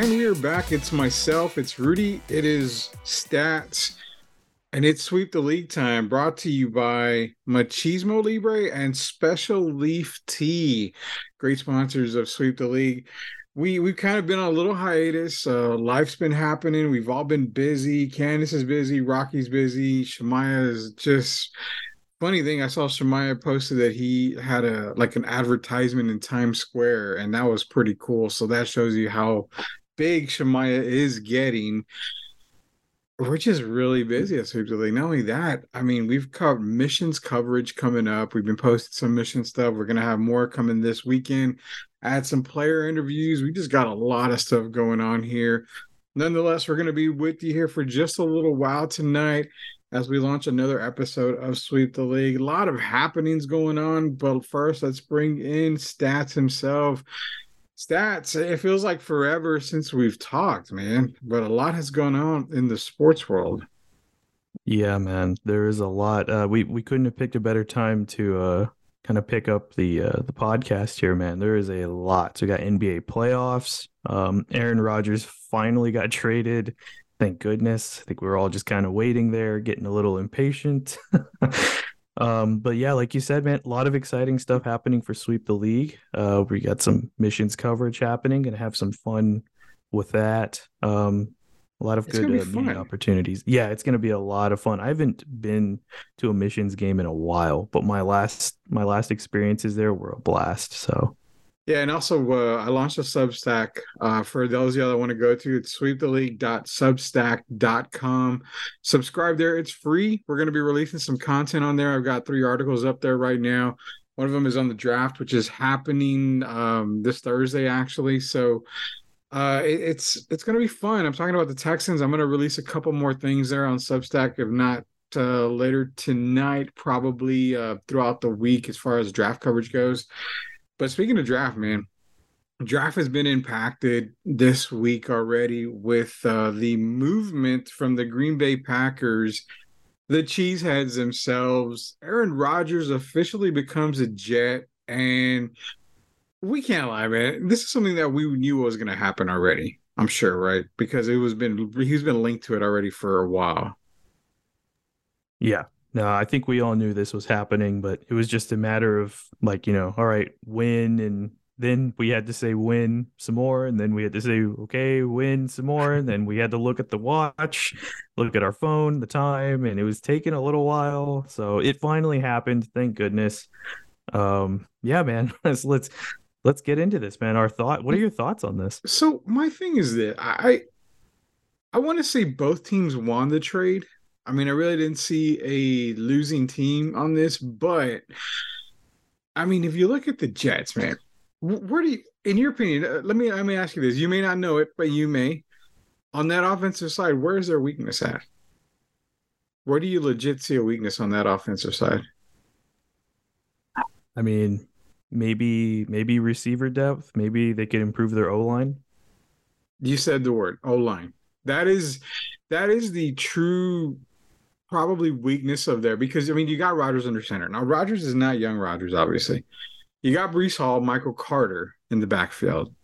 And we are back. It's myself, it's Rudy, it is Stats, and it's Sweep the League time brought to you by Machismo Libre and Special Leaf Tea, great sponsors of Sweep the League. We we've kind of been on a little hiatus. Uh, life's been happening. We've all been busy. Candice is busy. Rocky's busy. Shemaiah is just funny thing. I saw Shemaiah posted that he had a like an advertisement in Times Square, and that was pretty cool. So that shows you how big Shemaiah is getting. We're just really busy at Sweep the League. Not only that, I mean, we've got missions coverage coming up. We've been posting some mission stuff. We're gonna have more coming this weekend. Add some player interviews. We just got a lot of stuff going on here. Nonetheless, we're gonna be with you here for just a little while tonight as we launch another episode of Sweep the League. A lot of happenings going on, but first, let's bring in Stats himself. Stats, it feels like forever since we've talked, man, but a lot has gone on in the sports world. Yeah, man, there is a lot. Uh, we we couldn't have picked a better time to uh, kind of pick up the uh, the podcast here, man. There is a lot. So we got NBA playoffs. Um, Aaron Rodgers finally got traded. Thank goodness. I think we were all just kind of waiting there, getting a little impatient. Um, but yeah, like you said, man, a lot of exciting stuff happening for Sweep the League. Uh, we got some missions coverage happening and have some fun with that. Um, a lot of It's good uh, be media fun. opportunities. Yeah, it's going to be a lot of fun. I haven't been to a missions game in a while, but my last my last experiences there were a blast. So Yeah, and also uh, I launched a Substack uh, for those of you that want to go to. It's sweeptheleague.substack.com. Subscribe there. It's free. We're going to be releasing some content on there. I've got three articles up there right now. One of them is on the draft, which is happening um, this Thursday, actually. So uh, it- it's it's going to be fun. I'm talking about the Texans. I'm going to release a couple more things there on Substack, if not uh, later tonight, probably uh, throughout the week as far as draft coverage goes. But speaking of draft, man, draft has been impacted this week already with uh, the movement from the Green Bay Packers, the Cheeseheads themselves. Aaron Rodgers officially becomes a Jet, and we can't lie, man. This is something that we knew was going to happen already. I'm sure, right? Because it was been he's been linked to it already for a while. yeah, no, I think we all knew this was happening, but it was just a matter of like you know, all right, win and. Then we had to say win some more, and then we had to say okay, win some more, and then we had to look at the watch, look at our phone, the time, and it was taking a little while. So it finally happened, thank goodness. Um, yeah, man, let's let's let's get into this, man. Our thought. What are your thoughts on this? So my thing is that I I want to say both teams won the trade. I mean, I really didn't see a losing team on this, but I mean, if you look at the Jets, man, where do you, in your opinion, uh, let me let me ask you this. You may not know it, but you may. On that offensive side, where is their weakness at? Where do you legit see a weakness on that offensive side? I mean, maybe maybe receiver depth. Maybe they could improve their O line. You said the word O line. That is that is the true probably weakness of there because I mean you got Rodgers under center. Now Rodgers is not young Rodgers, obviously. You got Breece Hall, Michael Carter in the backfield.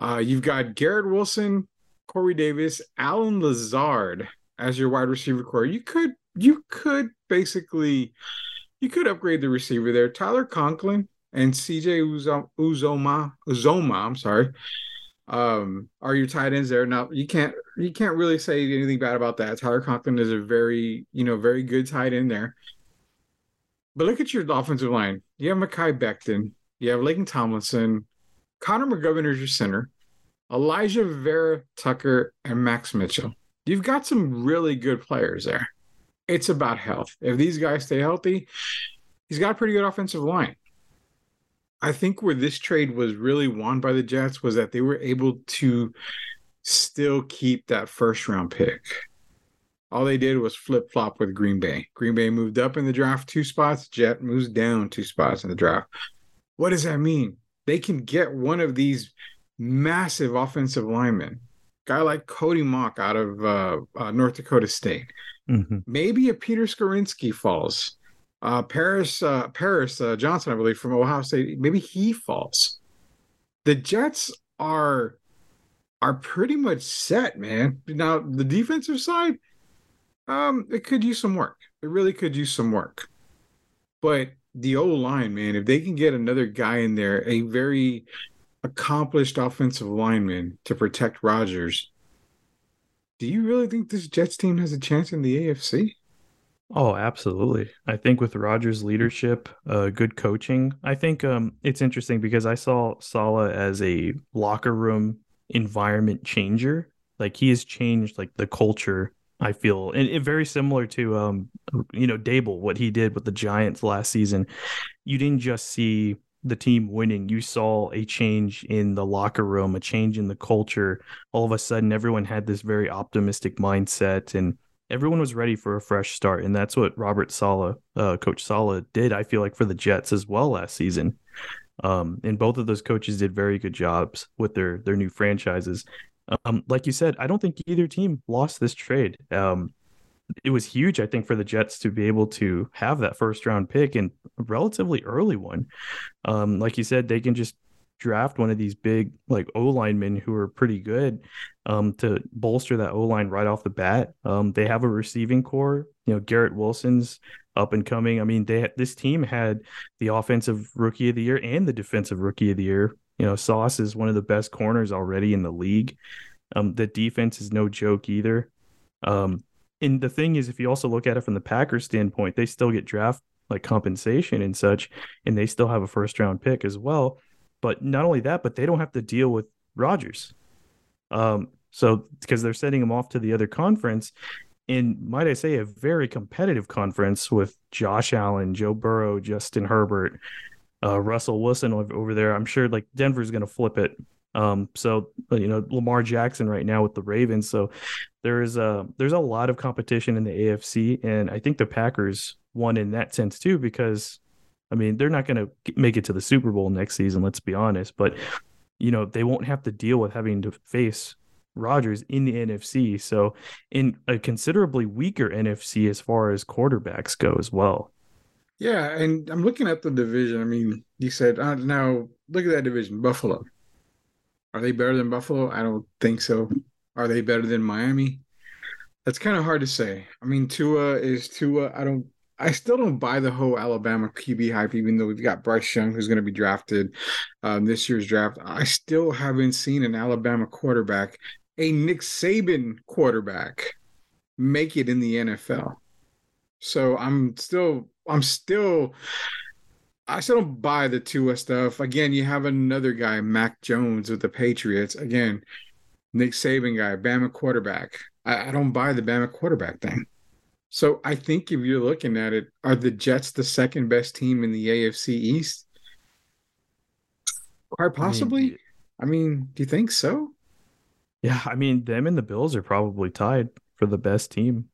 Uh, you've got Garrett Wilson, Corey Davis, Allen Lazard as your wide receiver core. You could you could basically you could upgrade the receiver there. Tyler Conklin and CJ Uzomah Uzomah, I'm sorry um are your tight ends there? Now you can't you can't really say anything bad about that. Tyler conklin is a very you know very good tight end there. But look at your offensive line. You have Mekhi Becton. You have Laken Tomlinson. Connor McGovern is your center. Elijah Vera Tucker and Max Mitchell. You've got some really good players there. It's about health. If these guys stay healthy he's got a pretty good offensive line I think where this trade was really won by the Jets was that they were able to still keep that first round pick. All they did was flip flop with Green Bay. Green Bay moved up in the draft two spots, Jet moves down two spots in the draft. What does that mean? They can get one of these massive offensive linemen, guy like Cody Mauch out of uh, uh, North Dakota State. Mhm. Maybe a Peter Skoronski falls. Uh, Paris uh, Paris uh, Johnson, I believe, from Ohio State. Maybe he falls. The Jets are are pretty much set, man. Now the defensive side, um, it could use some work. It really could use some work. But the O line, man, if they can get another guy in there, a very accomplished offensive lineman to protect Rodgers, do you really think this Jets team has a chance in the AFC? Oh, absolutely. I think with Rodgers' leadership, uh, good coaching, I think um, it's interesting because I saw Saleh as a locker room environment changer. Like he has changed like the culture. I feel, and it, very similar to um, you know, Daboll what he did with the Giants last season. You didn't just see the team winning, you saw a change in the locker room, a change in the culture. All of a sudden, everyone had this very optimistic mindset, and everyone was ready for a fresh start. And that's what Robert Saleh, uh, Coach Saleh, did. I feel like for the Jets as well last season. Um, and both of those coaches did very good jobs with their their new franchises. Um, like you said, I don't think either team lost this trade. Um, it was huge, I think, for the Jets to be able to have that first round pick and relatively early one. Um, like you said, they can just draft one of these big like O linemen who are pretty good um, to bolster that O line right off the bat. Um, they have a receiving core. You know, Garrett Wilson's up and coming. I mean, they this team had the offensive rookie of the year and the defensive rookie of the year. You know, Sauce is one of the best corners already in the league. Um, the defense is no joke either. Um, and the thing is, if you also look at it from the Packers standpoint, they still get draft like compensation and such, and they still have a first round pick as well. But not only that, but they don't have to deal with Rodgers. Um, so because they're sending him off to the other conference, in might I say a very competitive conference with Josh Allen, Joe Burrow, Justin Herbert, uh, Russell Wilson over there. I'm sure like Denver's going to flip it um, so uh, you know Lamar Jackson right now with the Ravens. So there is a there's a lot of competition in the AFC, and I think the Packers won in that sense too because I mean they're not going to make it to the Super Bowl next season. Let's be honest, but you know they won't have to deal with having to face Rodgers in the NFC. So in a considerably weaker NFC as far as quarterbacks go as well. Yeah, and I'm looking at the division. I mean, you said uh, now look at that division, Buffalo. Are they better than Buffalo? I don't think so. Are they better than Miami? That's kind of hard to say. I mean, Tua is Tua. I don't. I still don't buy the whole Alabama QB hype, even though we've got Bryce Young, who's going to be drafted um, this year's draft. I still haven't seen an Alabama quarterback, a Nick Saban quarterback, make it in the NFL. So I'm still, I'm still I still don't buy the Tua stuff. Again, you have another guy, Mac Jones with the Patriots. Again, Nick Saban guy, Bama quarterback. I, I don't buy the Bama quarterback thing. So I think if you're looking at it, are the Jets the second best team in the AFC East? Quite possibly. I mean, I mean, do you think so? Yeah, I mean, them and the Bills are probably tied for the best team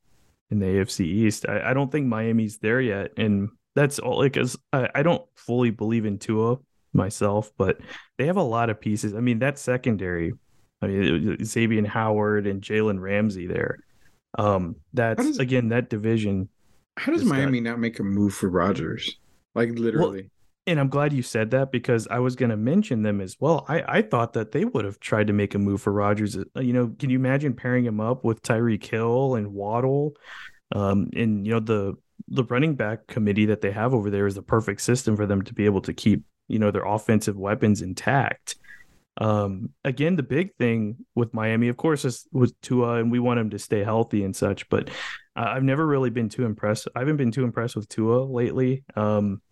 in the AFC East. I, I don't think Miami's there yet, and that's all like as I, I don't fully believe in Tua myself, but they have a lot of pieces. I mean, that secondary, I mean Xavien Howard and Jalen Ramsey there. Um, that's does, again that division. How does Miami got, not make a move for Rodgers? Like literally. Well, and I'm glad you said that because I was going to mention them as well. I, I thought that they would have tried to make a move for Rodgers. Uh, you know, can you imagine pairing him up with Tyreek Hill and Waddle? Um, and you know the the running back committee that they have over there is the perfect system for them to be able to keep you know their offensive weapons intact. Um, again, the big thing with Miami, of course, is with Tua, and we want him to stay healthy and such. But I've never really been too impressed. I haven't been too impressed with Tua lately. Um,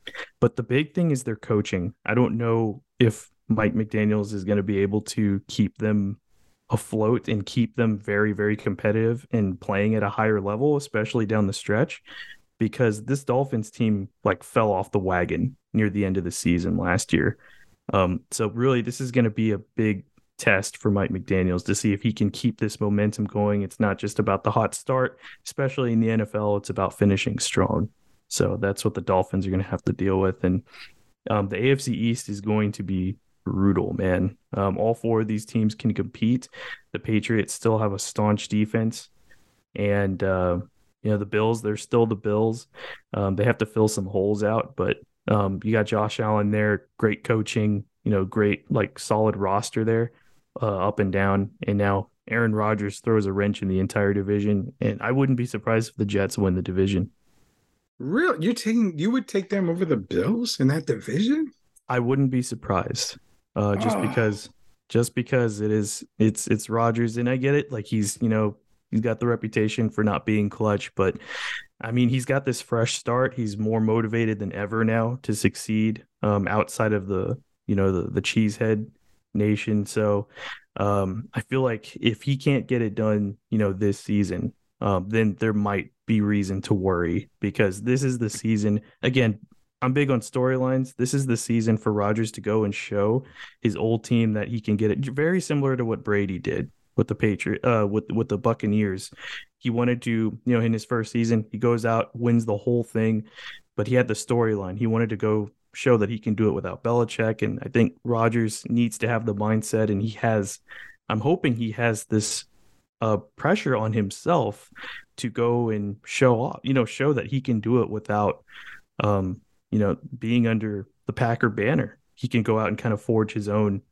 but the big thing is their coaching. I don't know if Mike McDaniel's is going to be able to keep them afloat and keep them very, very competitive and playing at a higher level, especially down the stretch because this Dolphins team like fell off the wagon near the end of the season last year. Um, so really, this is going to be a big test for Mike McDaniel's to see if he can keep this momentum going. It's not just about the hot start, especially in the NFL. It's about finishing strong. So that's what the Dolphins are going to have to deal with. And um, the AFC East is going to be brutal, man. Um, all four of these teams can compete. The Patriots still have a staunch defense, and uh, you know the Bills, they're still the Bills. Um, they have to fill some holes out, but um, you got Josh Allen there, great coaching, you know, great like solid roster there. uh, up and down, and now Aaron Rodgers throws a wrench in the entire division. And I wouldn't be surprised if the Jets win the division. Real, you're taking you would take them over the Bills in that division? I wouldn't be surprised, uh, just Oh. because just because it is it's it's Rodgers, and I get it. Like he's you know he's got the reputation for not being clutch, but I mean he's got this fresh start. He's more motivated than ever now to succeed um, outside of the you know the the cheesehead nation. So um, I feel like if he can't get it done, you know, this season, um, then there might be reason to worry because this is the season. Again, I'm big on storylines. This is the season for Rodgers to go and show his old team that he can get it. Very similar to what Brady did with the Patriot, uh, with with the Buccaneers. He wanted to, you know, in his first season, he goes out, wins the whole thing, but he had the storyline. He wanted to go show that he can do it without Belichick, and I think Rodgers needs to have the mindset, and he has. I'm hoping he has this uh, pressure on himself to go and show off, you know, show that he can do it without, um, you know, being under the Packer banner. He can go out and kind of forge his own,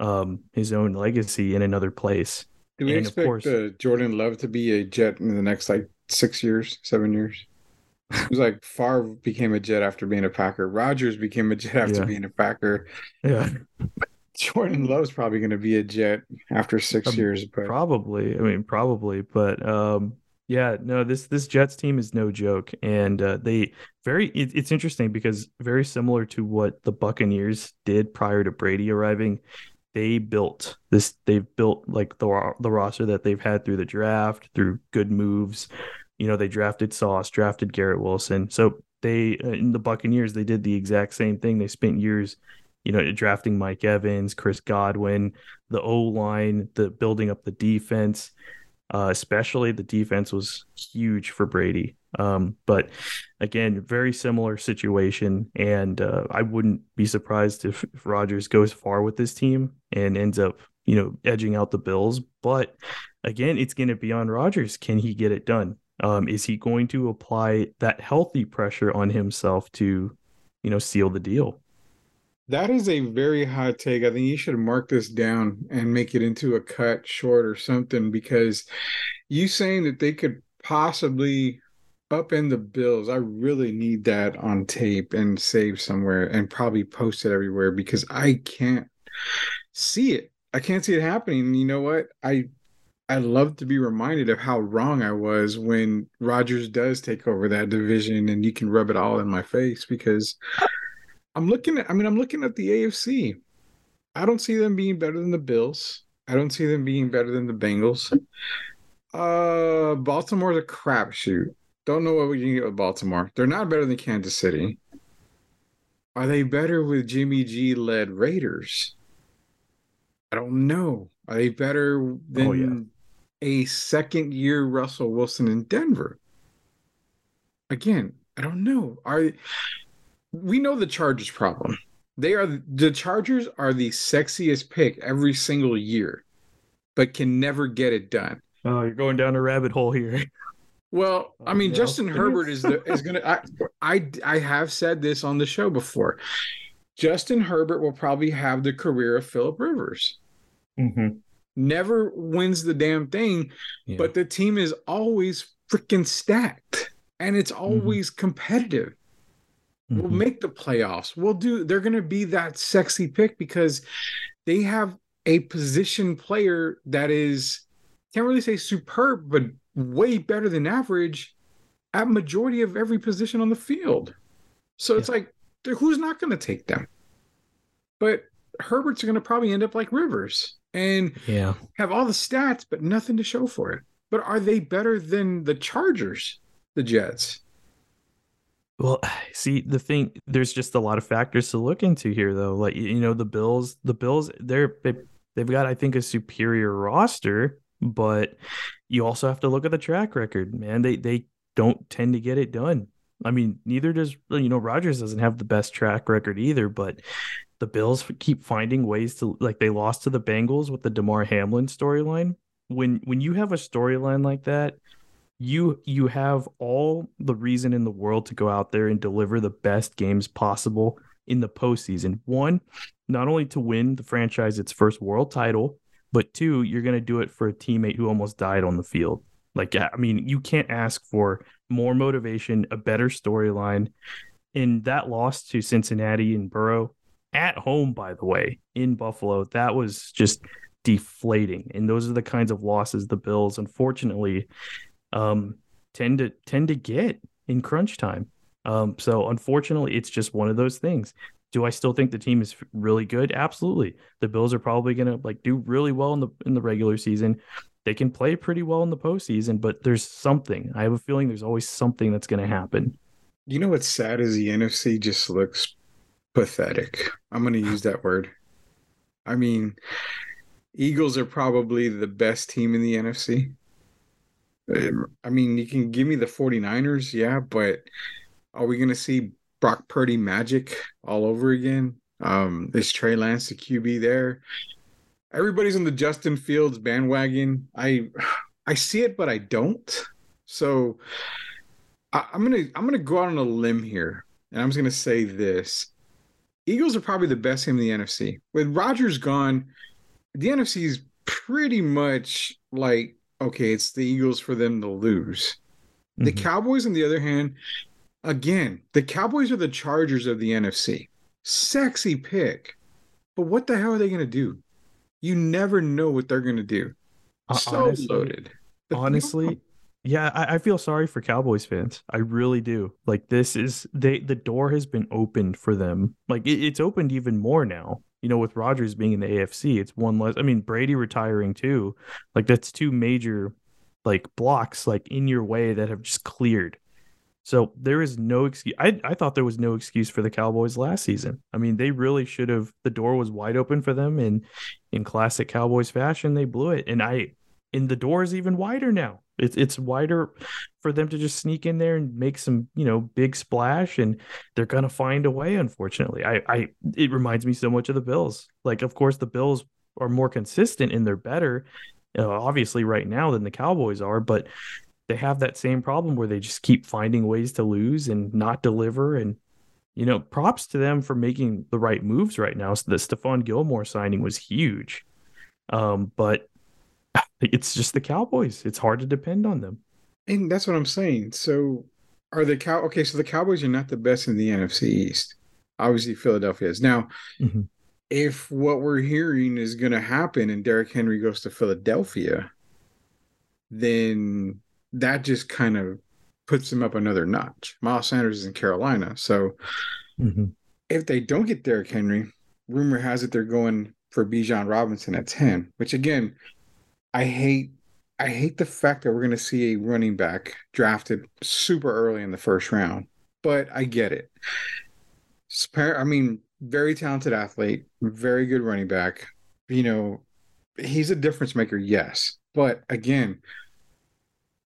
um, his own legacy in another place. Do we And expect course- uh, Jordan Love to be a Jet in the next like six years, seven years? It was like Favre became a Jet after being a Packer. Rodgers became a Jet after Yeah. being a Packer. Yeah, Jordan Love's probably going to be a Jet after six Um, years, but probably. I mean, probably, but um, yeah, no, this this Jets team is no joke, and uh, they very. It, it's interesting because very similar to what the Buccaneers did prior to Brady arriving. They built this. They've built like the the roster that they've had through the draft, through good moves. You know, they drafted Sauce, drafted Garrett Wilson. So they uh, in the Buccaneers, they did the exact same thing. They spent years, you know, drafting Mike Evans, Chris Godwin, the O line, the building up the defense. Uh, especially the defense was huge for Brady. Um, but again, very similar situation, and uh, I wouldn't be surprised if, if Rodgers goes far with this team and ends up, you know, edging out the Bills. But again, it's going to be on Rodgers. Can he get it done? Um, is he going to apply that healthy pressure on himself to, you know, seal the deal? that is a very hot take. I think you should mark this down and make it into a cut short or something because you saying that they could possibly upend the Bills, I really need that on tape and save somewhere and probably post it everywhere because I can't see it. I can't see it happening. You know what? I I love to be reminded of how wrong I was when Rodgers does take over that division and you can rub it all in my face because I'm looking at I mean I'm looking at the AFC. I don't see them being better than the Bills. I don't see them being better than the Bengals. Uh Baltimore's a crapshoot. Don't know what we can get with Baltimore. They're not better than Kansas City. Are they better with Jimmy G led Raiders? I don't know. Are they better than Oh, yeah. a second year Russell Wilson in Denver? Again, I don't know. Are we know the Chargers problem? They are the Chargers are the sexiest pick every single year, but can never get it done. Oh, you're going down a rabbit hole here. Well, I Oh, mean, no. Justin Herbert is the is gonna. I, I I have said this on the show before. Justin Herbert will probably have the career of Philip Rivers. Mm-hmm. Never wins the damn thing, but the team is always freaking stacked, and it's always competitive. We'll Mhm. make the playoffs. We'll do. They're gonna be that sexy pick because they have a position player that is can't really say superb, but way better than average at majority of every position on the field. So it's like, who's not going to take them? But Herbert's are going to probably end up like Rivers and yeah. have all the stats, but nothing to show for it. But are they better than the Chargers, the Jets? Well, see, the thing, there's just a lot of factors to look into here, though. Like, you know, the Bills, the Bills, they're they, they've got, I think, a superior roster, but you also have to look at the track record, man. They they don't tend to get it done. I mean, neither does you know Rodgers doesn't have the best track record either, but the Bills keep finding ways to like they lost to the Bengals with the Damar Hamlin storyline. When when you have a storyline like that, you you have all the reason in the world to go out there and deliver the best games possible in the postseason. One, not only to win the franchise its first world title, but two, you're going to do it for a teammate who almost died on the field. Like, I mean, you can't ask for more motivation, a better storyline. In that loss to Cincinnati and Burrow at home, by the way, in Buffalo, that was just deflating. And those are the kinds of losses the Bills, unfortunately, um, tend to tend to get in crunch time. Um, so unfortunately, it's just one of those things. Do I still think the team is really good? Absolutely. The Bills are probably going to like do really well in the in the regular season. They can play pretty well in the postseason, but there's something. I have a feeling there's always something that's going to happen. You know what's sad is the NFC just looks pathetic. I'm going to use that word. I mean, Eagles are probably the best team in the NFC. I mean, you can give me the 49ers, yeah, but are we going to see Brock Purdy magic all over again? Um, is Trey Lance the QB there? Everybody's on the Justin Fields bandwagon. I I see it, but I don't. So I, I'm gonna I'm gonna go out on a limb here, and I'm just gonna say this: Eagles are probably the best team in the NFC. With Rodgers gone, the NFC is pretty much like okay, it's the Eagles for them to lose. Mm-hmm. The Cowboys, on the other hand, Again, the Cowboys are the Chargers of the NFC. Sexy pick. But what the hell are they going to do? You never know what they're going to do. Uh, so honestly, loaded. honestly, yeah, I, I, feel sorry for Cowboys fans. I really do. Like this is they the door has been opened for them. Like it, it's opened even more now. You know, with Rodgers being in the AFC, it's one less. I mean, Brady retiring too. Like that's two major like blocks like in your way that have just cleared. So there is no excuse. I, I thought there was no excuse for the Cowboys last season. I mean, they really should have. The door was wide open for them, and in classic Cowboys fashion, they blew it. And I, and the door is even wider now. It's it's wider for them to just sneak in there and make some you know big splash, and they're gonna find a way. Unfortunately, I I it reminds me so much of the Bills. Like, of course, the Bills are more consistent and they're better, uh, obviously, right now than the Cowboys are, but they have that same problem where they just keep finding ways to lose and not deliver. And, you know, props to them for making the right moves right now. So the Stephon Gilmore signing was huge. Um, but it's just the Cowboys. It's hard to depend on them. And that's what I'm saying. So are the cow okay, so the Cowboys are not the best in the NFC East. Obviously, Philadelphia is. Now, mm-hmm. if what we're hearing is gonna happen and Derrick Henry goes to Philadelphia, then that just kind of puts them up another notch. Miles Sanders is in Carolina. So mm-hmm. if they don't get Derrick Henry, rumor has it they're going for Bijan Robinson at 10, which again, I hate I hate the fact that we're going to see a running back drafted super early in the first round, but I get it. I mean, very talented athlete, very good running back. You know, he's a difference maker, yes. But again,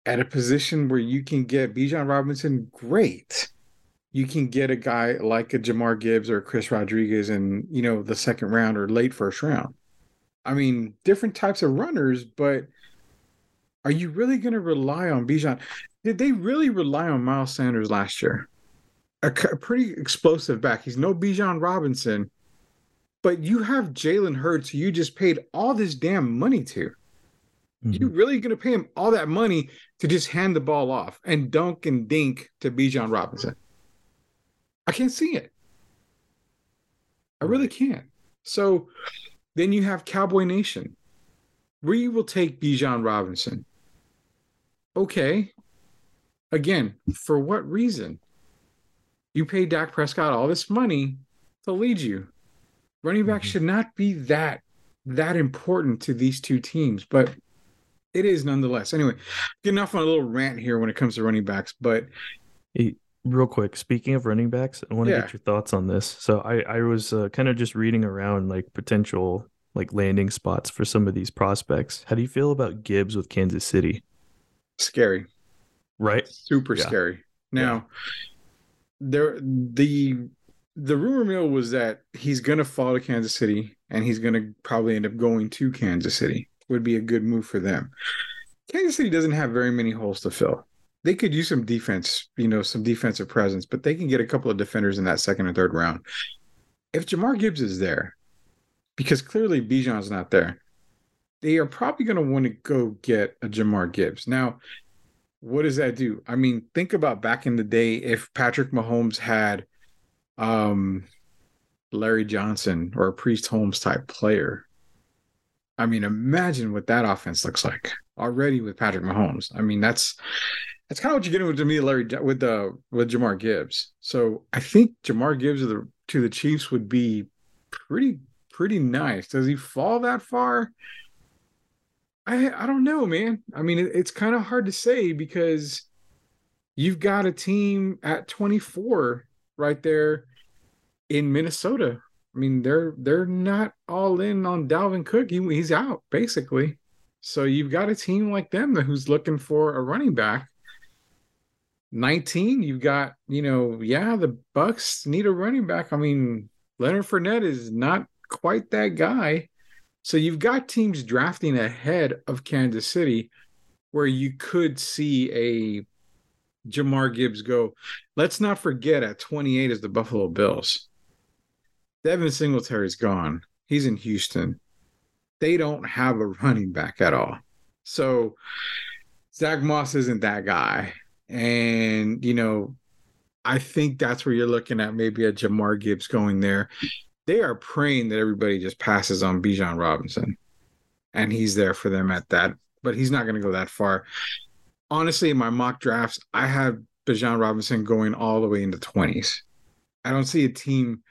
at a position where you can get Bijan Robinson, great. You can get a guy like a Jahmyr Gibbs or Chris Rodriguez in, you know, the second round or late first round. I mean, different types of runners, but are you really going to rely on Bijan? Did they really rely on Miles Sanders last year? A, a pretty explosive back. He's no Bijan Robinson, but you have Jalen Hurts, who you just paid all this damn money to. Mm-hmm. You really going to pay him all that money to just hand the ball off and dunk and dink to Bijan Robinson? I can't see it. I really can't. So then you have Cowboy Nation, We will take Bijan Robinson. Okay. Again, for what reason? You pay Dak Prescott all this money to lead you. Running back mm-hmm. should not be that that important to these two teams, but it is nonetheless. Anyway, getting off on a little rant here when it comes to running backs, but hey, real quick, speaking of running backs, I want to yeah. get your thoughts on this. So I I was uh, kind of just reading around like potential like landing spots for some of these prospects. How do you feel about Gibbs with Kansas City? Scary. Right? Super yeah. scary. Now, yeah. there the the rumor mill was that he's going to fall to Kansas City and he's going to probably end up going to Kansas City would be a good move for them. Kansas City doesn't have very many holes to fill. They could use some defense, you know, some defensive presence, but they can get a couple of defenders in that second and third round. If Jahmyr Gibbs is there, because clearly Bijan's not there, they are probably going to want to go get a Jahmyr Gibbs. Now, what does that do? I mean, think about back in the day if Patrick Mahomes had um Larry Johnson or a Priest Holmes type player. I mean, imagine what that offense looks like already with Patrick Mahomes. I mean, that's that's kind of what you're getting with me, Larry, with the with Jahmyr Gibbs. So I think Jahmyr Gibbs to the to the Chiefs would be pretty pretty nice. Does he fall that far? I I don't know, man. I mean, it, it's kind of hard to say because you've got a team at 24 right there in Minnesota. I mean, they're they're not all in on Dalvin Cook. He, he's out basically. So you've got a team like them who's looking for a running back. 19, you've got, you know, yeah, the Bucs need a running back. I mean, Leonard Fournette is not quite that guy. So you've got teams drafting ahead of Kansas City where you could see a Jahmyr Gibbs go. Let's not forget at 28 is the Buffalo Bills. Devin Singletary's gone. He's in Houston. They don't have a running back at all. So Zach Moss isn't that guy. And, you know, I think that's where you're looking at maybe a Jahmyr Gibbs going there. They are praying that everybody just passes on Bijan Robinson. And he's there for them at that, but he's not going to go that far. Honestly, in my mock drafts, I have Bijan Robinson going all the way into 20s. I don't see a team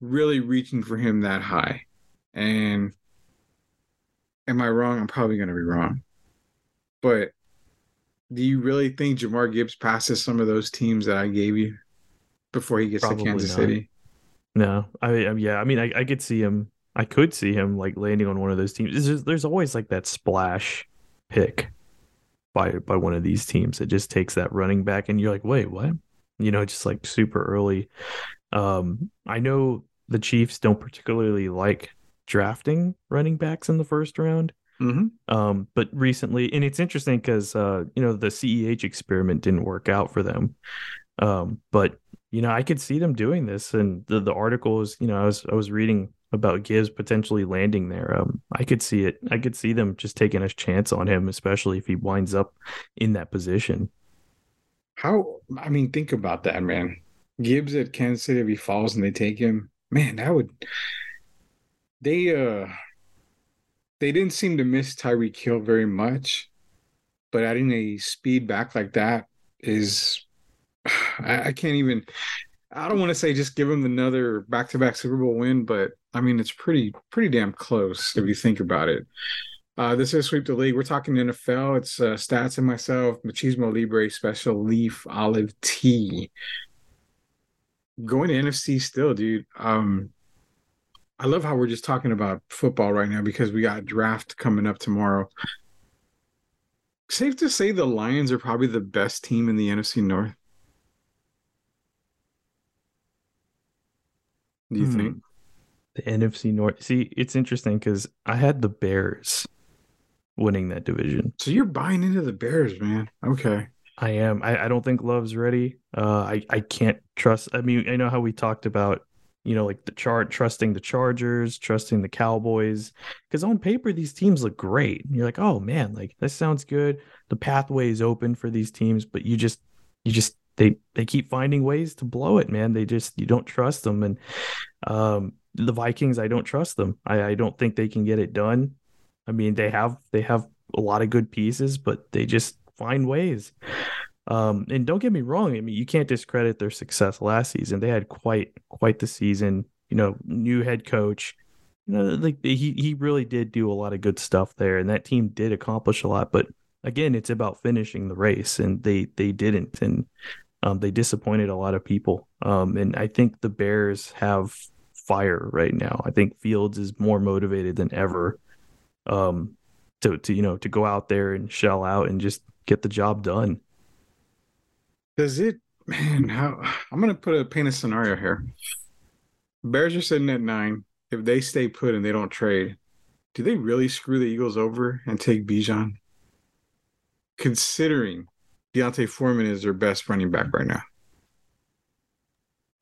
really reaching for him that high. And am I wrong? I'm probably going to be wrong. But do you really think Jahmyr Gibbs passes some of those teams that I gave you before he gets probably to Kansas not. City? No, I, I yeah, I mean, I, I could see him. I could see him like landing on one of those teams. There's, there's always like that splash pick by by one of these teams. It just takes that running back, and you're like, wait, what? You know, just like super early. Um, I know the Chiefs don't particularly like drafting running backs in the first round. Mm-hmm. Um, but recently, and it's interesting because uh, you know the CEH experiment didn't work out for them. Um, but you know I could see them doing this, and the the articles, you know, I was I was reading about Gibbs potentially landing there. Um, I could see it. I could see them just taking a chance on him, especially if he winds up in that position. How? I mean, think about that, man. Gibbs at Kansas City, if he falls and they take him, man, that would they uh they didn't seem to miss Tyreek Hill very much, but adding a speed back like that is I, I can't even I don't want to say just give him another back to back Super Bowl win, but I mean it's pretty pretty damn close if you think about it. Uh, this is sweep the league. We're talking NFL. It's uh, stats and myself, Machismo Libre Special Leaf Olive Tea. Going to NFC still, dude. Um, I love how we're just talking about football right now because we got draft coming up tomorrow. Safe to say the Lions are probably the best team in the NFC North. Do you hmm. think? The NFC North. See, it's interesting because I had the Bears winning that division. So you're buying into the Bears, man. Okay. I am. I, I don't think Love's ready. Uh, I I can't trust. I mean, I know how we talked about you know, like the chart, trusting the Chargers, trusting the Cowboys. Because on paper, these teams look great. You're like, oh man, like this sounds good. The pathway is open for these teams, but you just, you just, they, they keep finding ways to blow it, man. They just, you don't trust them. And um, the Vikings, I don't trust them. I, I don't think they can get it done. I mean, they have, they have a lot of good pieces, but they just find ways. Um, and don't get me wrong, I mean, you can't discredit their success last season. They had quite quite the season. You know, new head coach. You know, like he he really did do a lot of good stuff there, and that team did accomplish a lot. But again, it's about finishing the race, and they they didn't, and um, they disappointed a lot of people. Um, and I think the Bears have fire right now. I think Fields is more motivated than ever. Um, to to you know to go out there and shell out and just get the job done. Does it, man? How I'm gonna put a paint a scenario here. Bears are sitting at nine. If they stay put and they don't trade, do they really screw the Eagles over and take Bijan? Considering D'Onta Foreman is their best running back right now.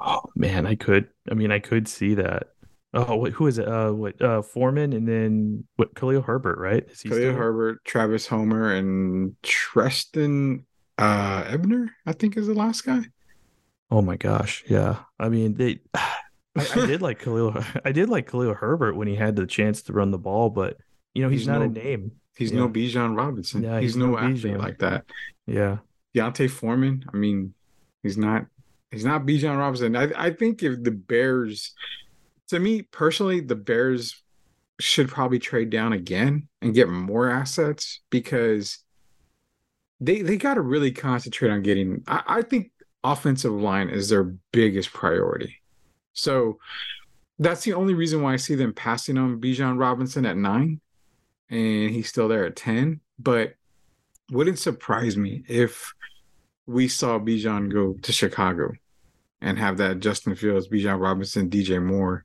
Oh man, I could. I mean, I could see that. Oh, wait, who is it? Uh, what? Uh, Foreman, and then what? Khalil Herbert, right? Is he Khalil still... Herbert, Travis Homer, and Trestan uh, Ebner. I think is the last guy. Oh my gosh, yeah. I mean, they. I, I, did like Khalil. I did like Khalil Herbert when he had the chance to run the ball, but you know he's, he's not no, a name. He's yeah. no Bijan Robinson. Yeah, he's, he's no, no athlete like that. Yeah. D'Onta Foreman. I mean, he's not. He's not Bijan Robinson. I I think if the Bears, to me personally, the Bears should probably trade down again and get more assets because they they got to really concentrate on getting. I, I think offensive line is their biggest priority. So that's the only reason why I see them passing on Bijan Robinson at nine, and he's still there at ten. But wouldn't surprise me if we saw Bijan go to Chicago and have that Justin Fields, Bijan Robinson, DJ Moore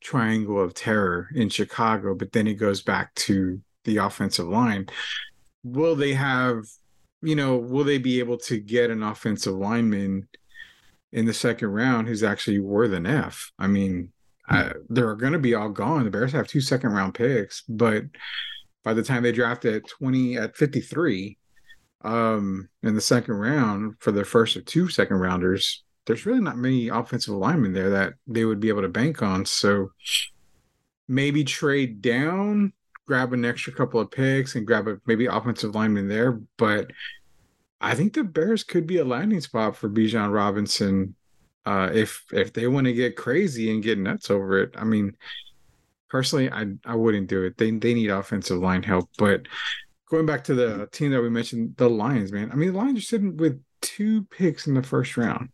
triangle of terror in Chicago, but then it goes back to the offensive line. Will they have, you know, will they be able to get an offensive lineman in the second round who's actually worth an F. I mean, I, they're going to be all gone. The Bears have two second round picks, but by the time they draft at 20 at 53 um in the second round for their first of two second rounders, there's really not many offensive linemen there that they would be able to bank on. So maybe trade down, grab an extra couple of picks and grab a maybe offensive lineman there, but I think the Bears could be a landing spot for Bijan Robinson uh, if if they want to get crazy and get nuts over it. I mean, personally, I I wouldn't do it. They they need offensive line help. But going back to the team that we mentioned, the Lions, man. I mean, the Lions are sitting with two picks in the first round.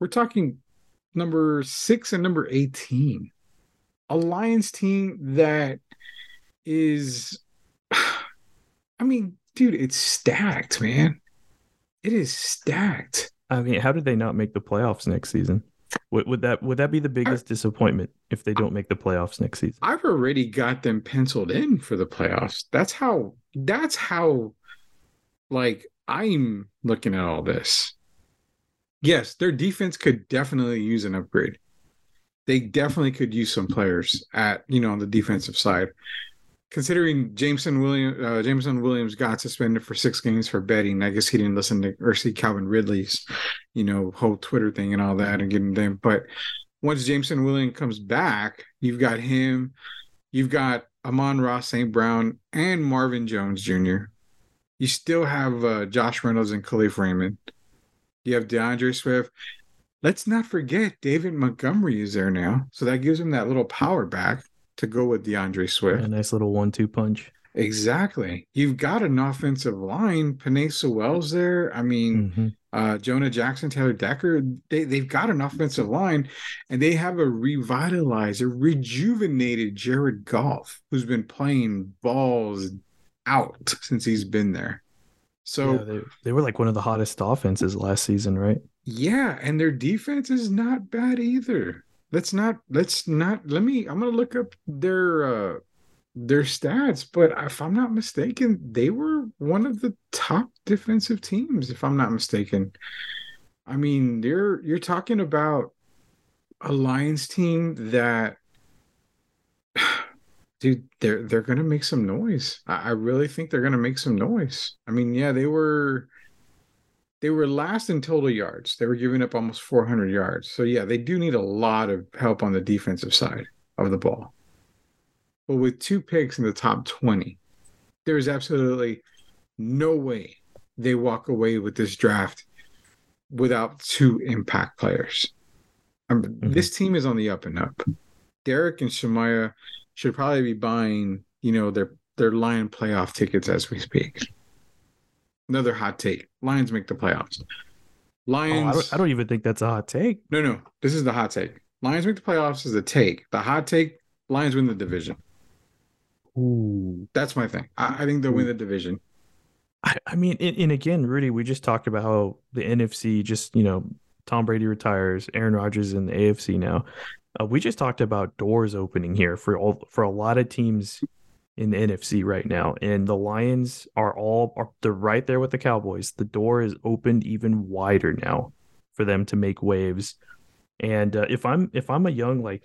We're talking number six and number eighteen. A Lions team that is, I mean, dude, it's stacked, man. It is stacked. I mean, how did they not make the playoffs next season? Would, would that would that be the biggest I, disappointment if they don't make the playoffs next season? I've already got them penciled in for the playoffs. That's how that's how like I'm looking at all this. Yes, their defense could definitely use an upgrade. They definitely could use some players at, you know, on the defensive side considering Jameson Williams, uh, Jameson Williams got suspended for six games for betting. I guess he didn't listen to or see Calvin Ridley's, you know, whole Twitter thing and all that and getting them. But once Jameson Williams comes back, you've got him, you've got Amon-Ra St. Brown and Marvin Jones Jr. You still have uh, Josh Reynolds and Kalif Raymond. You have D'Andre Swift. Let's not forget David Montgomery is there now. So that gives him that little power back to go with D'Andre Swift. A nice little one-two punch. Exactly. You've got an offensive line. Penei Sewell there. I mean, mm-hmm. uh, Jonah Jackson, Taylor Decker. They they've got an offensive line, and they have a revitalized, a rejuvenated Jared Goff, who's been playing balls out since he's been there. So yeah, they, they were like one of the hottest offenses last season, right? Yeah, and their defense is not bad either let's not let's not let me i'm gonna look up their uh their stats but if i'm not mistaken they were one of the top defensive teams if i'm not mistaken i mean you're you're talking about a lions team that dude they're they're gonna make some noise I, I really think they're gonna make some noise i mean yeah they were they were last in total yards. They were giving up almost 400 yards. So yeah, they do need a lot of help on the defensive side of the ball. But with two picks in the top 20, there is absolutely no way they walk away with this draft without two impact players. Um, mm-hmm. This team is on the up and up. Derrick and Shemaiah should probably be buying, you know, their their lion playoff tickets as we speak another hot take. Lions make the playoffs. Lions. Oh, I, don't, I, don't, even think that's a hot take. No, no. This is the hot take. Lions make the playoffs is a take. The hot take. Lions win the division. Ooh, that's my thing. I, I think they'll win the division. I, I mean, and, and again, Rudy, we just talked about how the NFC just you know Tom Brady retires, Aaron Rodgers in the AFC now. Uh, we just talked about doors opening here for all for a lot of teams in the NFC right now, and the Lions are all are, they're right there with the Cowboys. The door is opened even wider now for them to make waves. And uh, if I'm if I'm a young like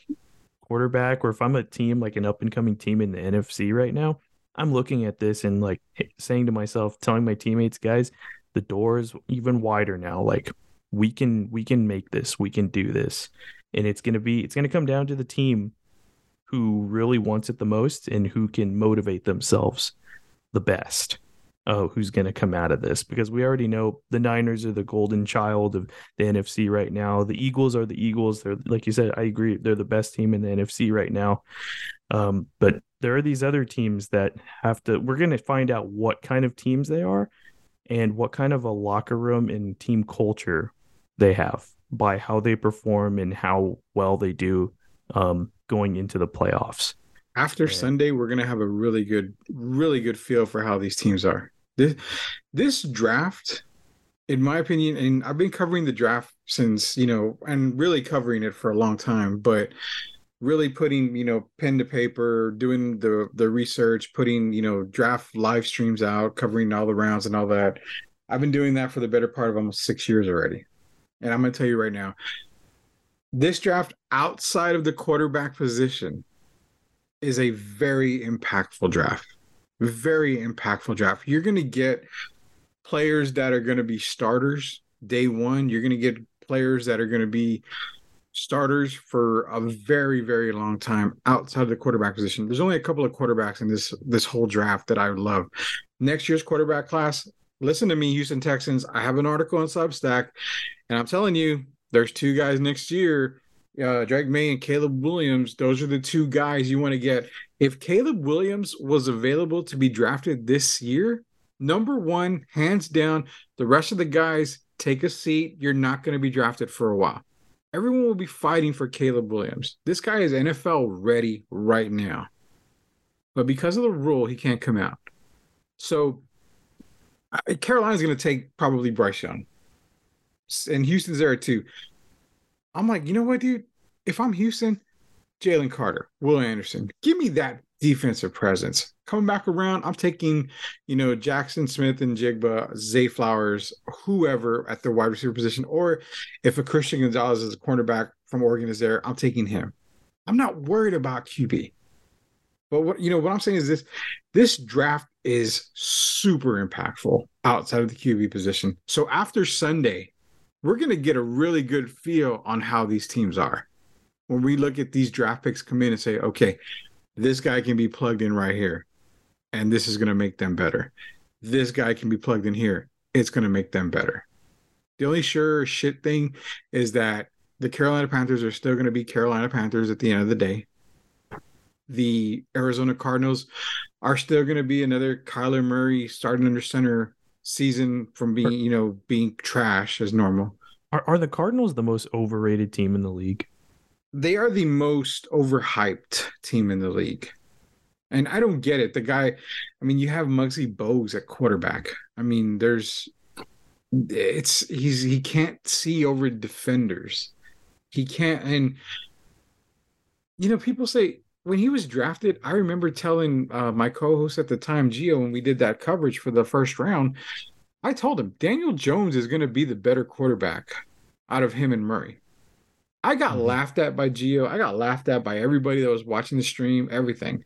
quarterback, or if I'm a team like an up and coming team in the NFC right now, I'm looking at this and like saying to myself, telling my teammates, guys, the door is even wider now. Like we can we can make this, we can do this, and it's gonna be it's gonna come down to the team who really wants it the most and who can motivate themselves the best. Oh, who's going to come out of this? Because we already know the Niners are the golden child of the NFC right now. The Eagles are the Eagles. They're like you said. I agree. They're the best team in the NFC right now. Um, but there are these other teams that have to. We're going to find out what kind of teams they are, and what kind of a locker room and team culture they have by how they perform and how well they do um, going into the playoffs. After Sunday, we're gonna have a really good, really good feel for how these teams are. This this draft, in my opinion, and I've been covering the draft since you know, and really covering it for a long time, but really putting you know pen to paper doing the the research putting you know draft live streams out covering all the rounds and all that i've been doing that for the better part of almost six years already and i'm going to tell you right now this draft outside of the quarterback position is a very impactful draft. Very impactful draft. You're going to get players that are going to be starters day one. You're going to get players that are going to be starters for a very very long time outside of the quarterback position. There's only a couple of quarterbacks in this this whole draft that I love. Next year's quarterback class, listen to me Houston Texans. I have an article on Substack and I'm telling you there's two guys next year, uh, Drake Maye and Caleb Williams. Those are the two guys you want to get. If Caleb Williams was available to be drafted this year, number one, hands down, the rest of the guys take a seat. You're not going to be drafted for a while. Everyone will be fighting for Caleb Williams. This guy is NFL ready right now. But because of the rule, he can't come out. So Carolina's going to take probably Bryce Young and Houston's there too. I'm like, you know what, dude? If I'm Houston, Jalen Carter, Will Anderson, give me that defensive presence. Coming back around, I'm taking, you know, Jaxon Smith-Njigba, Zay Flowers, whoever at the wide receiver position, or if a Christian Gonzalez is a cornerback from Oregon is there, I'm taking him. I'm not worried about QB. But what you know, what I'm saying is this: this draft is super impactful outside of the QB position. So after Sunday, we're going to get a really good feel on how these teams are when we look at these draft picks come in and say, okay, this guy can be plugged in right here, and this is going to make them better. This guy can be plugged in here, it's going to make them better. The only sure shit thing is that the Carolina Panthers are still going to be Carolina Panthers at the end of the day. The Arizona Cardinals are still going to be another Kyler Murray starting under center season from being, you know, being trash as normal. Are are the Cardinals the most overrated team in the league? They are the most overhyped team in the league. And I don't get it. The guy, I mean, you have Muggsy Bogues at quarterback. I mean, there's it's he's he can't see over defenders. He can't and you know, people say when he was drafted, I remember telling uh, my co-host at the time, Gio, when we did that coverage for the first round, I told him Daniel Jones is going to be the better quarterback out of him and Murray. I got mm-hmm. laughed at by Gio. I got laughed at by everybody that was watching the stream. Everything.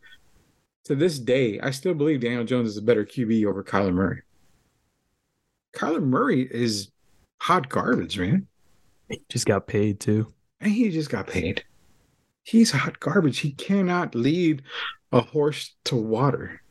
To this day, I still believe Daniel Jones is a better QB over Kyler Murray. Kyler Murray is hot garbage, man. He just got paid too. And he just got paid he's hot garbage. He cannot lead a horse to water.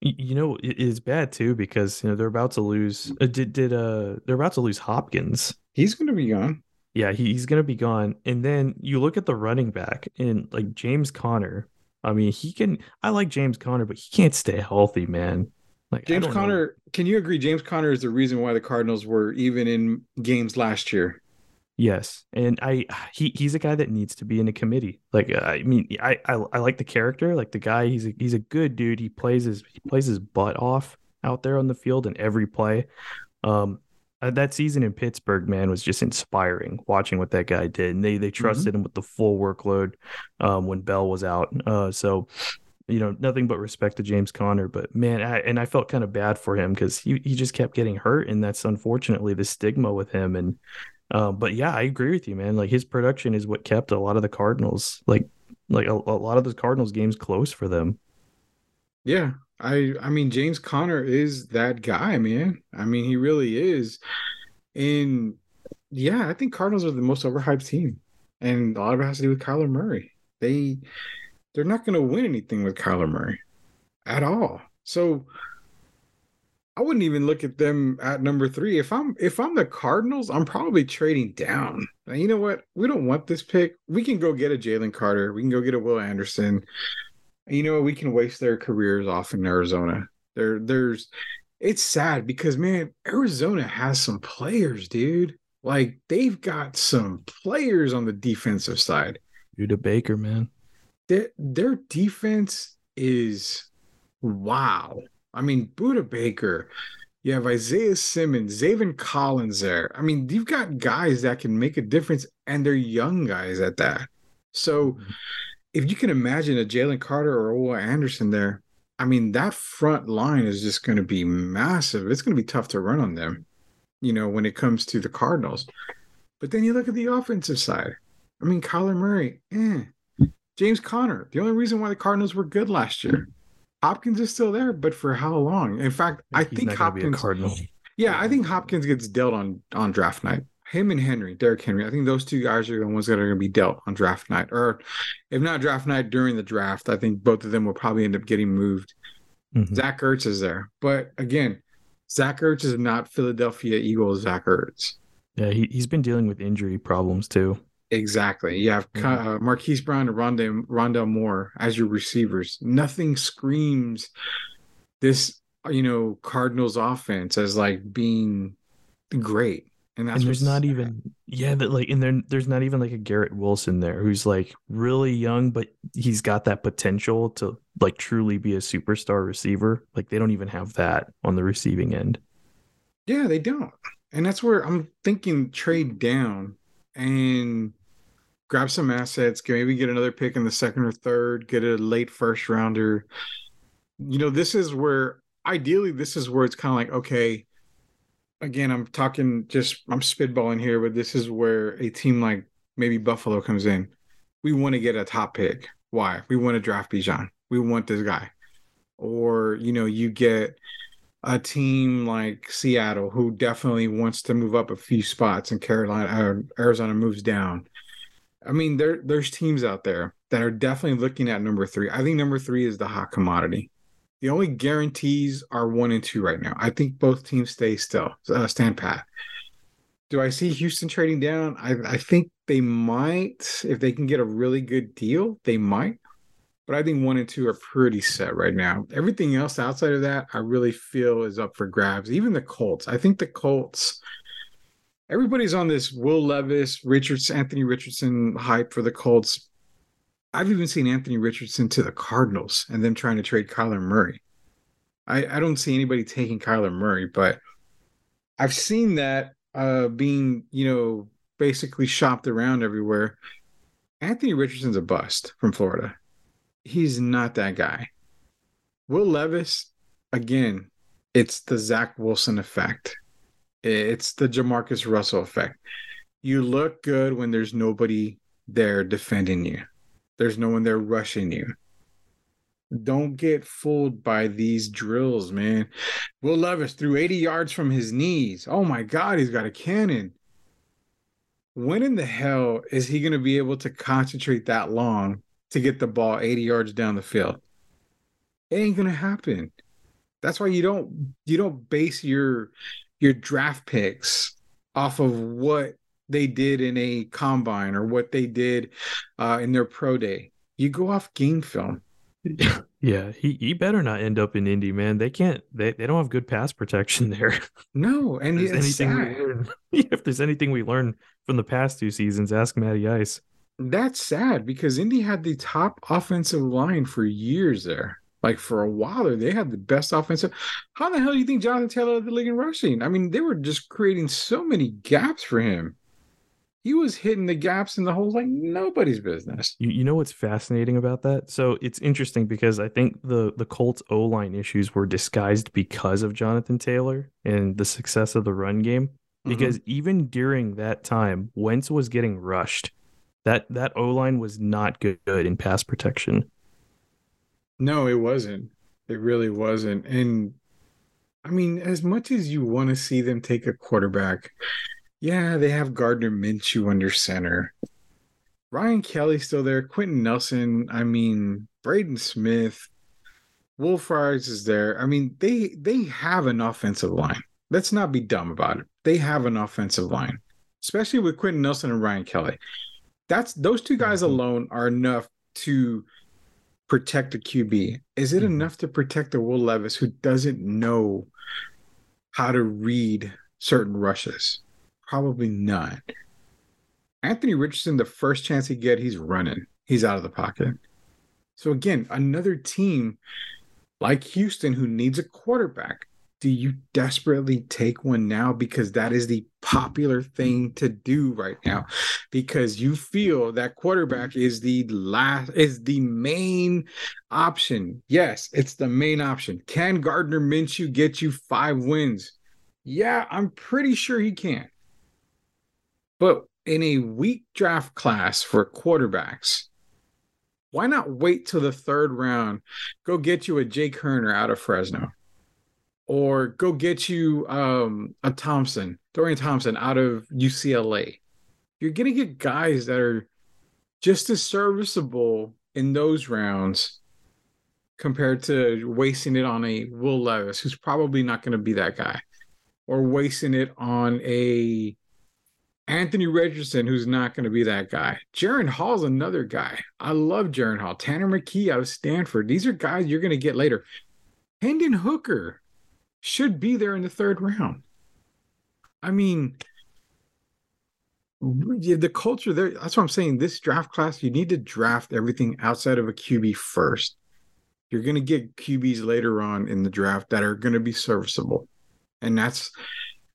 You know, it's bad too because you know they're about to lose. Uh, did did uh they're about to lose Hopkins? He's going to be gone. Yeah, he, he's going to be gone. And then you look at the running back and like James Conner. I mean, he can. I like James Conner, but he can't stay healthy, man. Like James Conner, know. can you agree? James Conner is the reason why the Cardinals were even in games last year. Yes, and I he he's a guy that needs to be in a committee. Like I mean, I I, I like the character. Like the guy, he's a, he's a good dude. He plays his he plays his butt off out there on the field in every play. Um, uh, that season in Pittsburgh, man, was just inspiring watching what that guy did. And they they mm-hmm. trusted mm-hmm. him with the full workload um, when Bell was out. Uh, so you know, nothing but respect to James Conner. But man, I, and I felt kind of bad for him because he, he just kept getting hurt. And that's unfortunately the stigma with him. And uh, but yeah, I agree with you, man. Like his production is what kept a lot of the Cardinals like like a, a lot of the Cardinals games close for them. Yeah, I I mean James Conner is that guy, man. I mean he really is. And yeah, I think Cardinals are the most overhyped team. And a lot of it has to do with Kyler Murray. They they're not gonna win anything with Kyler Murray at all. So I wouldn't even look at them at number three. If I'm if I'm the Cardinals, I'm probably trading down. You know what? We don't want this pick. We can go get a Jalen Carter. We can go get a Will Anderson. You know, what? we can waste their careers off in Arizona. There, there's it's sad because man, Arizona has some players, dude. Like they've got some players on the defensive side. Budda Baker, man. Their their defense is wow. I mean, Budda Baker, you have Isaiah Simmons, Zaven Collins there. I mean, you've got guys that can make a difference, and they're young guys at that. So, if you can imagine a Jalen Carter or Will Anderson there, I mean, that front line is just going to be massive. It's going to be tough to run on them, you know, when it comes to the Cardinals. But then you look at the offensive side. I mean, Kyler Murray, eh. James Conner, the only reason why the Cardinals were good last year Hopkins is still there, but for how long? In fact, I He's think Hopkins. Cardinal. Yeah, I think Hopkins gets dealt on on draft night. Him and Henry, Derrick Henry. I think those two guys are the ones that are going to be dealt on draft night, or if not draft night during the draft. I think both of them will probably end up getting moved. Mm-hmm. Zach Ertz is there, but again, Zach Ertz is not Philadelphia Eagles Zach Ertz. Yeah, he he's been dealing with injury problems too. Exactly. You have mm-hmm. uh, Marquise Brown and Rondale, Rondale Moore as your receivers. Nothing screams this, you know, Cardinals offense as like being great. And that's and there's not even yeah, that like and there there's not even like a Garrett Wilson there who's like really young, but he's got that potential to like truly be a superstar receiver. Like they don't even have that on the receiving end. Yeah, they don't. And that's where I'm thinking trade down and grab some assets, maybe get another pick in the second or third, get a late first rounder. You know, this is where ideally this is where it's kind of like, okay, again, I'm talking just I'm spitballing here, but this is where a team like maybe Buffalo comes in. We want to get a top pick. Why? We want to draft Bijan. We want this guy. Or, you know, you get a team like Seattle who definitely wants to move up a few spots and Carolina uh, Arizona moves down. I mean, there there's teams out there that are definitely looking at number three. I think number three is the hot commodity. The only guarantees are one and two right now. I think both teams stay still, uh, stand pat. Do I see Houston trading down? I, I think they might if they can get a really good deal. They might but I think one and two are pretty set right now. Everything else outside of that, I really feel is up for grabs. Even the Colts. I think the Colts. Everybody's on this Will Levis, Richards, Anthony Richardson hype for the Colts. I've even seen Anthony Richardson to the Cardinals and them trying to trade Kyler Murray. I, I don't see anybody taking Kyler Murray, but I've seen that uh, being, you know, basically shopped around everywhere. Anthony Richardson's a bust from Florida he's not that guy. Will Levis, again, it's the Zach Wilson effect. It's the Jamarcus Russell effect. You look good when there's nobody there defending you. There's no one there rushing you. Don't get fooled by these drills, man. Will Levis threw 80 yards from his knees. Oh my God, he's got a cannon. When in the hell is he going to be able to concentrate that long to get the ball 80 yards down the field. It ain't gonna happen. That's why you don't you don't base your your draft picks off of what they did in a combine or what they did uh, in their pro day. You go off game film. Yeah, he, he better not end up in Indy, man. They can't. They, they don't have good pass protection there. No, and if there's, anything we learn, if there's anything we learned from the past two seasons, ask Matty Ice that's sad because Indy had the top offensive line for years there. Like for a while there, they had the best offensive. How the hell do you think Jonathan Taylor led the league in rushing? I mean, they were just creating so many gaps for him. He was hitting the gaps in the holes like nobody's business. You, you know what's fascinating about that? So it's interesting because I think the the Colts O line issues were disguised because of Jonathan Taylor and the success of the run game. Mm-hmm. Because mm-hmm. even during that time, Wentz was getting rushed That that O line was not good in pass protection. No, it wasn't. It really wasn't. And I mean, as much as you want to see them take a quarterback, yeah, they have Gardner Minshew under center. Ryan Kelly still there. Quenton Nelson. I mean, Braden Smith. Wolf is there. I mean, they they have an offensive line. Let's not be dumb about it. They have an offensive line, especially with Quenton Nelson and Ryan Kelly. That's those two guys mm-hmm. alone are enough to protect a QB. Is it mm-hmm. enough to protect a Will Levis who doesn't know how to read certain rushes? Probably not. Anthony Richardson, the first chance he get, he's running. He's out of the pocket. So again, another team like Houston who needs a quarterback do you desperately take one now? Because that is the popular thing to do right now. Because you feel that quarterback is the last is the main option. Yes it's the main option. Can gardner minshew get you five wins? Yeah i'm pretty sure he can. But in a weak draft class for quarterbacks why not wait till the third round? Go get you a jake Haener out of fresno or go get you um, a Thompson, Dorian Thompson out of UCLA. You're going to get guys that are just as serviceable in those rounds compared to wasting it on a Will Levis, who's probably not going to be that guy, or wasting it on a Anthony Richardson, who's not going to be that guy. Jaren Hall's another guy. I love Jaren Hall. Tanner McKee out of Stanford. These are guys you're going to get later. Hendon Hooker should be there in the third round. I mean, the culture there, that's what I'm saying. This draft class, you need to draft everything outside of a QB first. You're going to get QBs later on in the draft that are going to be serviceable. And that's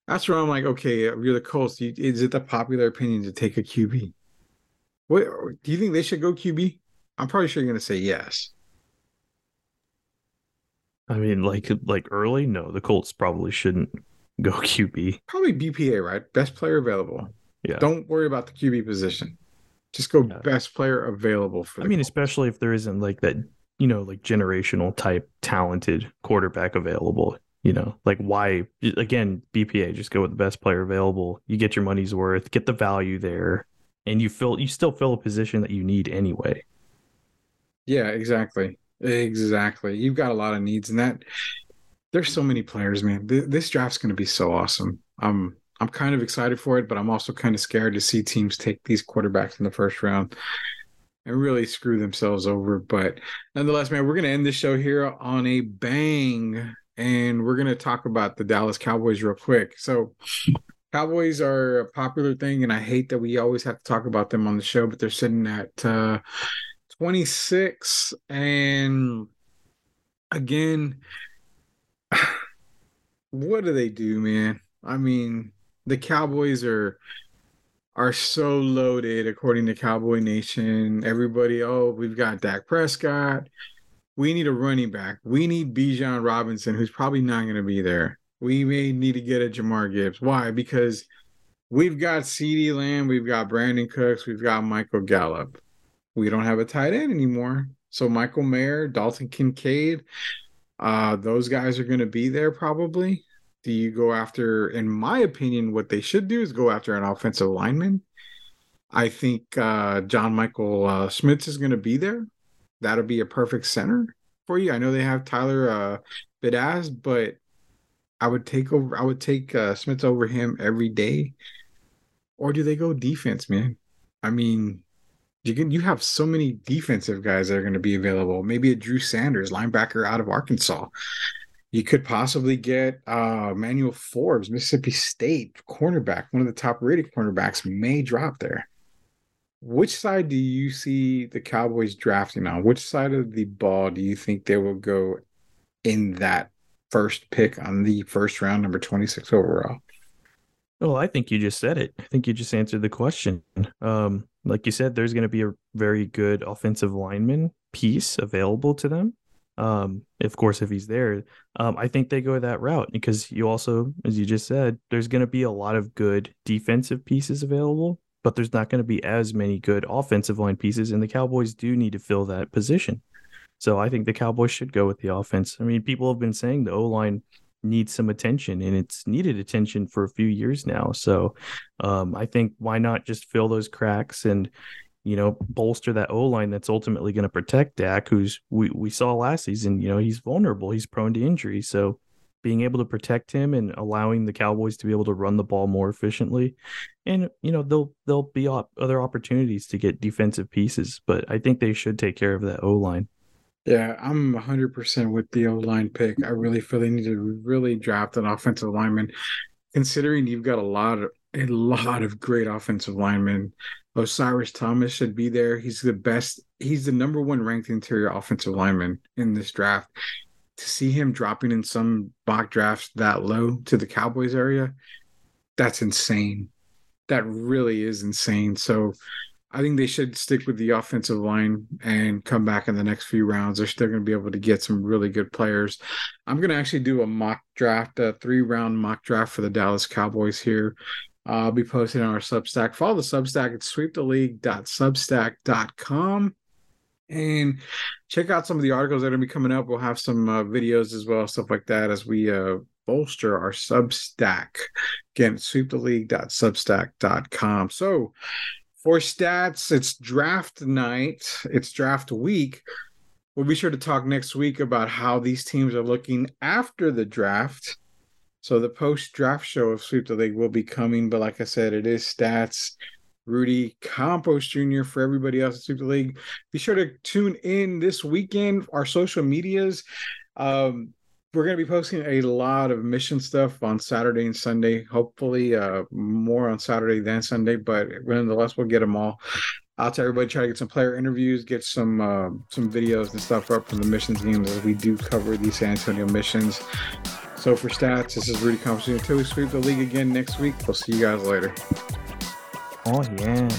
that's where I'm like, okay, you're the Colts. Is it the popular opinion to take a QB? What do you think they should go QB? I'm probably sure you're going to say yes. I mean, like like early, no, the Colts probably shouldn't go QB. Probably BPA, right? Best player available. Yeah. Don't worry about the QB position. Just go yeah. best player available for. I mean, Colts. especially if there isn't like that, you know, like generational type talented quarterback available. You know, like why again BPA? Just go with the best player available. You get your money's worth, get the value there, and you fill you still fill a position that you need anyway. Yeah, exactly. Exactly. You've got a lot of needs, and that there's so many players, man. This draft's going to be so awesome. I'm I'm kind of excited for it, but I'm also kind of scared to see teams take these quarterbacks in the first round and really screw themselves over. But nonetheless, man, we're going to end this show here on a bang, and we're going to talk about the Dallas Cowboys real quick. So. Cowboys are a popular thing, and I hate that we always have to talk about them on the show, but they're sitting at uh, 26 and again what do they do man? I mean the cowboys are are so loaded according to cowboy nation. Everybody oh we've got Dak Prescott. We need a running back. We need Bijan Robinson who's probably not going to be there. We may need to get a Jahmyr Gibbs. Why? Because we've got CeeDee Lamb we've got Brandin Cooks we've got Michael Gallup we don't have a tight end anymore. So Michael Mayer, Dalton Kincaid, uh, those guys are going to be there probably. Do you go after, in my opinion, what they should do is go after an offensive lineman. I think uh, John Michael uh, Schmitz is going to be there. That'll be a perfect center for you. I know they have Tyler uh, Biadasz, but I would take over. I would take uh, Schmitz over him every day. Or do they go defense, man? I mean, you can you have so many defensive guys that are going to be available. Maybe a Drew Sanders, linebacker out of Arkansas. You could possibly get uh Manuel Forbes, Mississippi State cornerback, one of the top rated cornerbacks may drop there. Which side do you see the Cowboys drafting on? Which side of the ball do you think they will go in that first pick on the first round, number 26 overall? Well, I think you just said it. I think you just answered the question. Um, like you said, there's going to be a very good offensive lineman piece available to them. Um, of course, if he's there, um, I think they go that route because you also, as you just said, there's going to be a lot of good defensive pieces available. but there's not going to be as many good offensive line pieces, and the Cowboys do need to fill that position. So I think the Cowboys should go with the offense. I mean, people have been saying the O line needs some attention, and it's needed attention for a few years now. So um, I think why not just fill those cracks and you know bolster that O line that's ultimately going to protect Dak, who's we we saw last season. You know he's vulnerable, he's prone to injury, so being able to protect him and allowing the Cowboys to be able to run the ball more efficiently. And you know, there'll there'll be op- other opportunities to get defensive pieces, but I think they should take care of that O line. Yeah, I'm 100% with the O line pick. I really feel they need to really draft an offensive lineman, considering you've got a lot of a lot of great offensive linemen. Osiris Thomas should be there. He's the best. He's the number one ranked interior offensive lineman in this draft to see him dropping in some mock drafts that low to the Cowboys area, that's insane. That really is insane. So I think they should stick with the offensive line and come back in the next few rounds. They're still going to be able to get some really good players. I'm going to actually do a mock draft, a three round mock draft for the Dallas Cowboys here. Uh, I'll be posting on our Substack. Follow the Substack at sweeptheleague.substack.com and check out some of the articles that are going to be coming up. We'll have some uh, videos as well, stuff like that, as we uh, bolster our Substack. Again, sweeptheleague.substack.com. So, for stats, it's draft night, it's draft week. We'll be sure to talk next week about how these teams are looking after the draft. So the post draft show of Sweep the League will be coming, but like I said, it is stats Rudy Campos Jr. for everybody else at Super League. Be sure to tune in this weekend. Our social medias. Um, we're going to be posting a lot of mission stuff on Saturday and Sunday. Hopefully, uh, more on Saturday than Sunday, but nonetheless, we'll get them all out to everybody. Try to get some player interviews, get some uh, some videos and stuff up from the missions games as we do cover these San Antonio missions. So for stats, this is Rudy Campos Until we sweep the league again next week. We'll see you guys later. Oh, yeah.